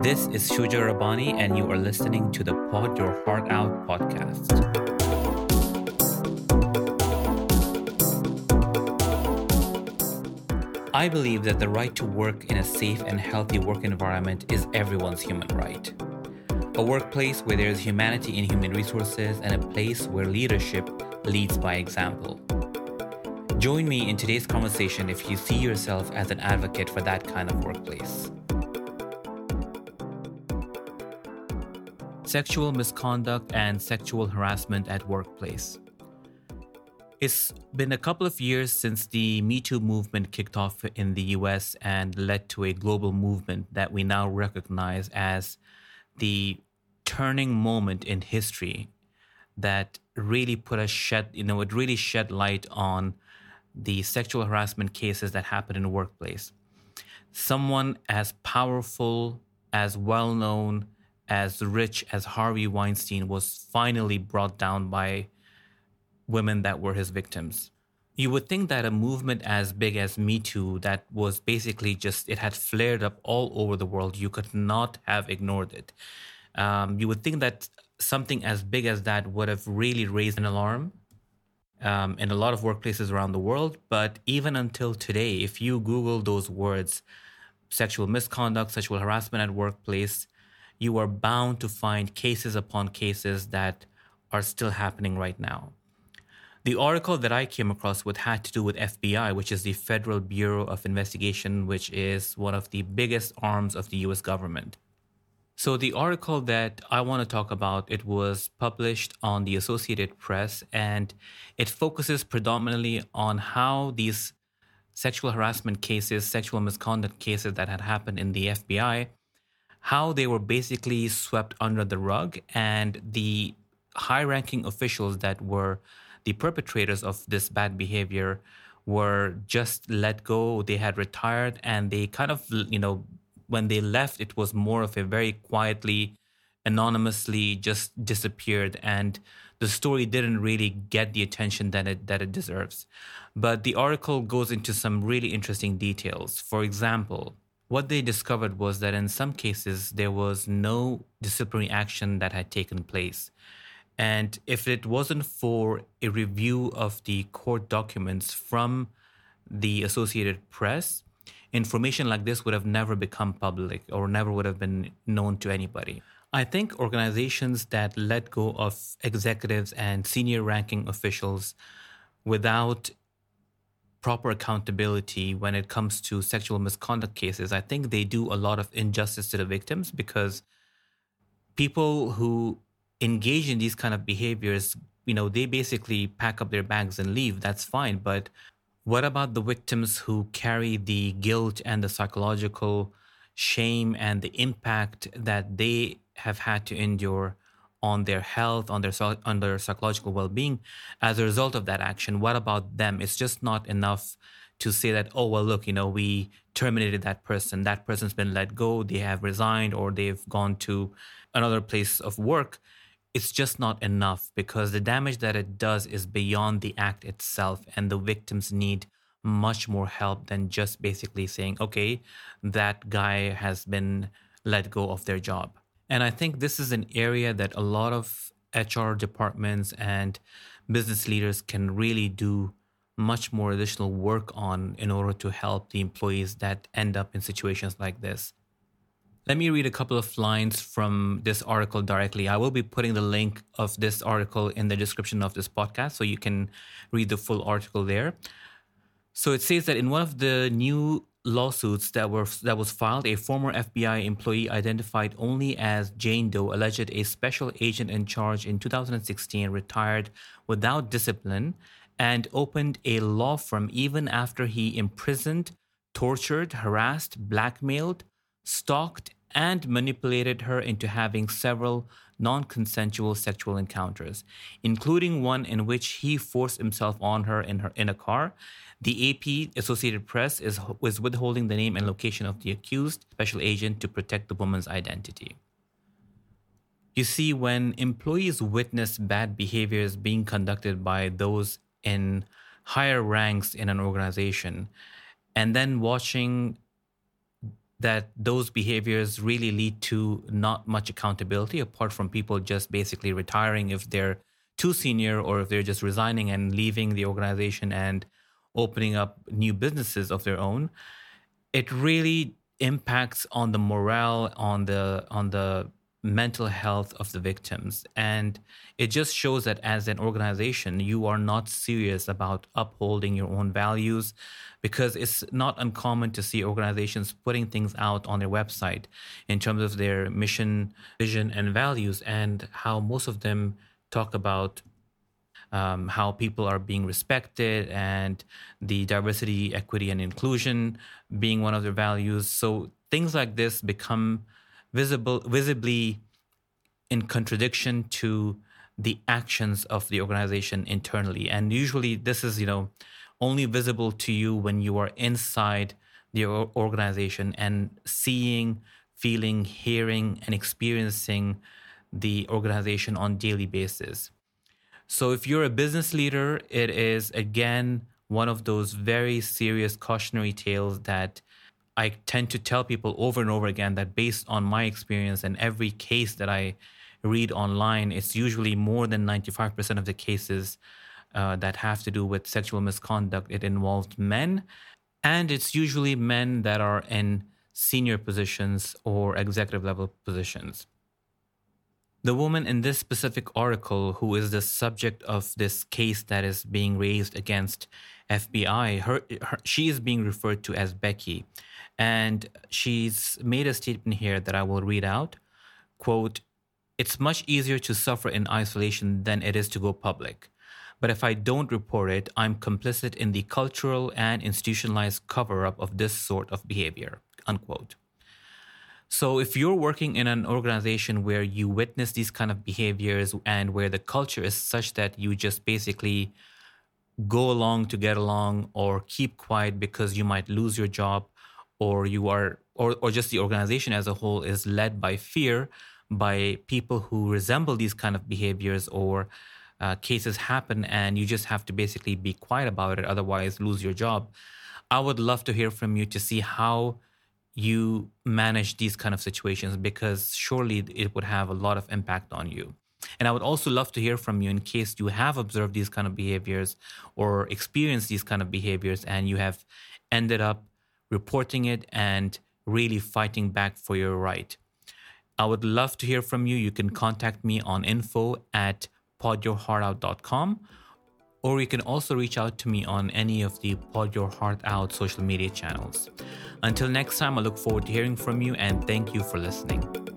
This is Shuja Rabani, and you are listening to the Pod Your Heart Out podcast. I believe that the right to work in a safe and healthy work environment is everyone's human right. A workplace where there is humanity in human resources and a place where leadership leads by example. Join me in today's conversation if you see yourself as an advocate for that kind of workplace. Sexual misconduct and sexual harassment at workplace. It's been a couple of years since the Me Too movement kicked off in the US and led to a global movement that we now recognize as the turning moment in history that really put a shed, you know, it really shed light on the sexual harassment cases that happen in the workplace. Someone as powerful, as well known, as rich as Harvey Weinstein was finally brought down by women that were his victims. You would think that a movement as big as Me Too, that was basically just, it had flared up all over the world, you could not have ignored it. Um, you would think that something as big as that would have really raised an alarm um, in a lot of workplaces around the world. But even until today, if you Google those words, sexual misconduct, sexual harassment at workplace, you are bound to find cases upon cases that are still happening right now. The article that I came across with had to do with FBI, which is the Federal Bureau of Investigation, which is one of the biggest arms of the US government. So the article that I want to talk about, it was published on the Associated Press and it focuses predominantly on how these sexual harassment cases, sexual misconduct cases that had happened in the FBI, how they were basically swept under the rug and the high-ranking officials that were the perpetrators of this bad behavior were just let go. They had retired and they kind of, you know, when they left, it was more of a very quietly, anonymously just disappeared, and the story didn't really get the attention that it that it deserves. But the article goes into some really interesting details. For example, what they discovered was that in some cases there was no disciplinary action that had taken place. And if it wasn't for a review of the court documents from the Associated Press, information like this would have never become public or never would have been known to anybody. I think organizations that let go of executives and senior ranking officials without proper accountability when it comes to sexual misconduct cases, I think they do a lot of injustice to the victims because people who engage in these kind of behaviors, you know, they basically pack up their bags and leave. That's fine. But what about the victims who carry the guilt and the psychological shame and the impact that they have had to endure on their health, on their on their psychological well-being as a result of that action? What about them? It's just not enough to say that oh well look you know we terminated that person that person's been let go they have resigned or they've gone to another place of work it's just not enough because the damage that it does is beyond the act itself and the victims need much more help than just basically saying okay that guy has been let go of their job and i think this is an area that a lot of hr departments and business leaders can really do much more additional work on in order to help the employees that end up in situations like this let me read a couple of lines from this article directly. I will be putting the link of this article in the description of this podcast so you can read the full article there. So it says that in one of the new lawsuits that were that was filed, a former FBI employee identified only as Jane Doe alleged a special agent in charge in 2016 retired without discipline and opened a law firm even after he imprisoned, tortured, harassed, blackmailed, stalked, and manipulated her into having several non consensual sexual encounters, including one in which he forced himself on her in, her in a car. The AP Associated Press is, was withholding the name and location of the accused special agent to protect the woman's identity. You see, when employees witness bad behaviors being conducted by those in higher ranks in an organization, and then watching that those behaviors really lead to not much accountability apart from people just basically retiring if they're too senior or if they're just resigning and leaving the organization and opening up new businesses of their own. It really impacts on the morale on the on the mental health of the victims and it just shows that as an organization you are not serious about upholding your own values because it's not uncommon to see organizations putting things out on their website in terms of their mission vision and values and how most of them talk about um, how people are being respected and the diversity, equity, and inclusion being one of their values. So things like this become visible, visibly in contradiction to the actions of the organization internally. And usually, this is you know only visible to you when you are inside the organization and seeing, feeling, hearing, and experiencing the organization on daily basis. So if you're a business leader, it is again one of those very serious cautionary tales that I tend to tell people over and over again that based on my experience and every case that I read online, it's usually more than 95% of the cases uh, that have to do with sexual misconduct. It involved men, and it's usually men that are in senior positions or executive level positions. The woman in this specific article, who is the subject of this case that is being raised against FBI, her, her, she is being referred to as Becky, and she's made a statement here that I will read out. "Quote: It's much easier to suffer in isolation than it is to go public. But if I don't report it, I'm complicit in the cultural and institutionalized cover-up of this sort of behavior." Unquote. So if you're working in an organization where you witness these kind of behaviors and where the culture is such that you just basically go along to get along or keep quiet because you might lose your job or you are or, or just the organization as a whole is led by fear by people who resemble these kind of behaviors or uh, cases happen and you just have to basically be quiet about it otherwise lose your job. I would love to hear from you to see how you manage these kind of situations because surely it would have a lot of impact on you. And I would also love to hear from you in case you have observed these kind of behaviors or experienced these kind of behaviors and you have ended up reporting it and really fighting back for your right. I would love to hear from you. You can contact me on info at podyourheartout.com or you can also reach out to me on any of the Pod Your Heart Out social media channels. Until next time, I look forward to hearing from you and thank you for listening.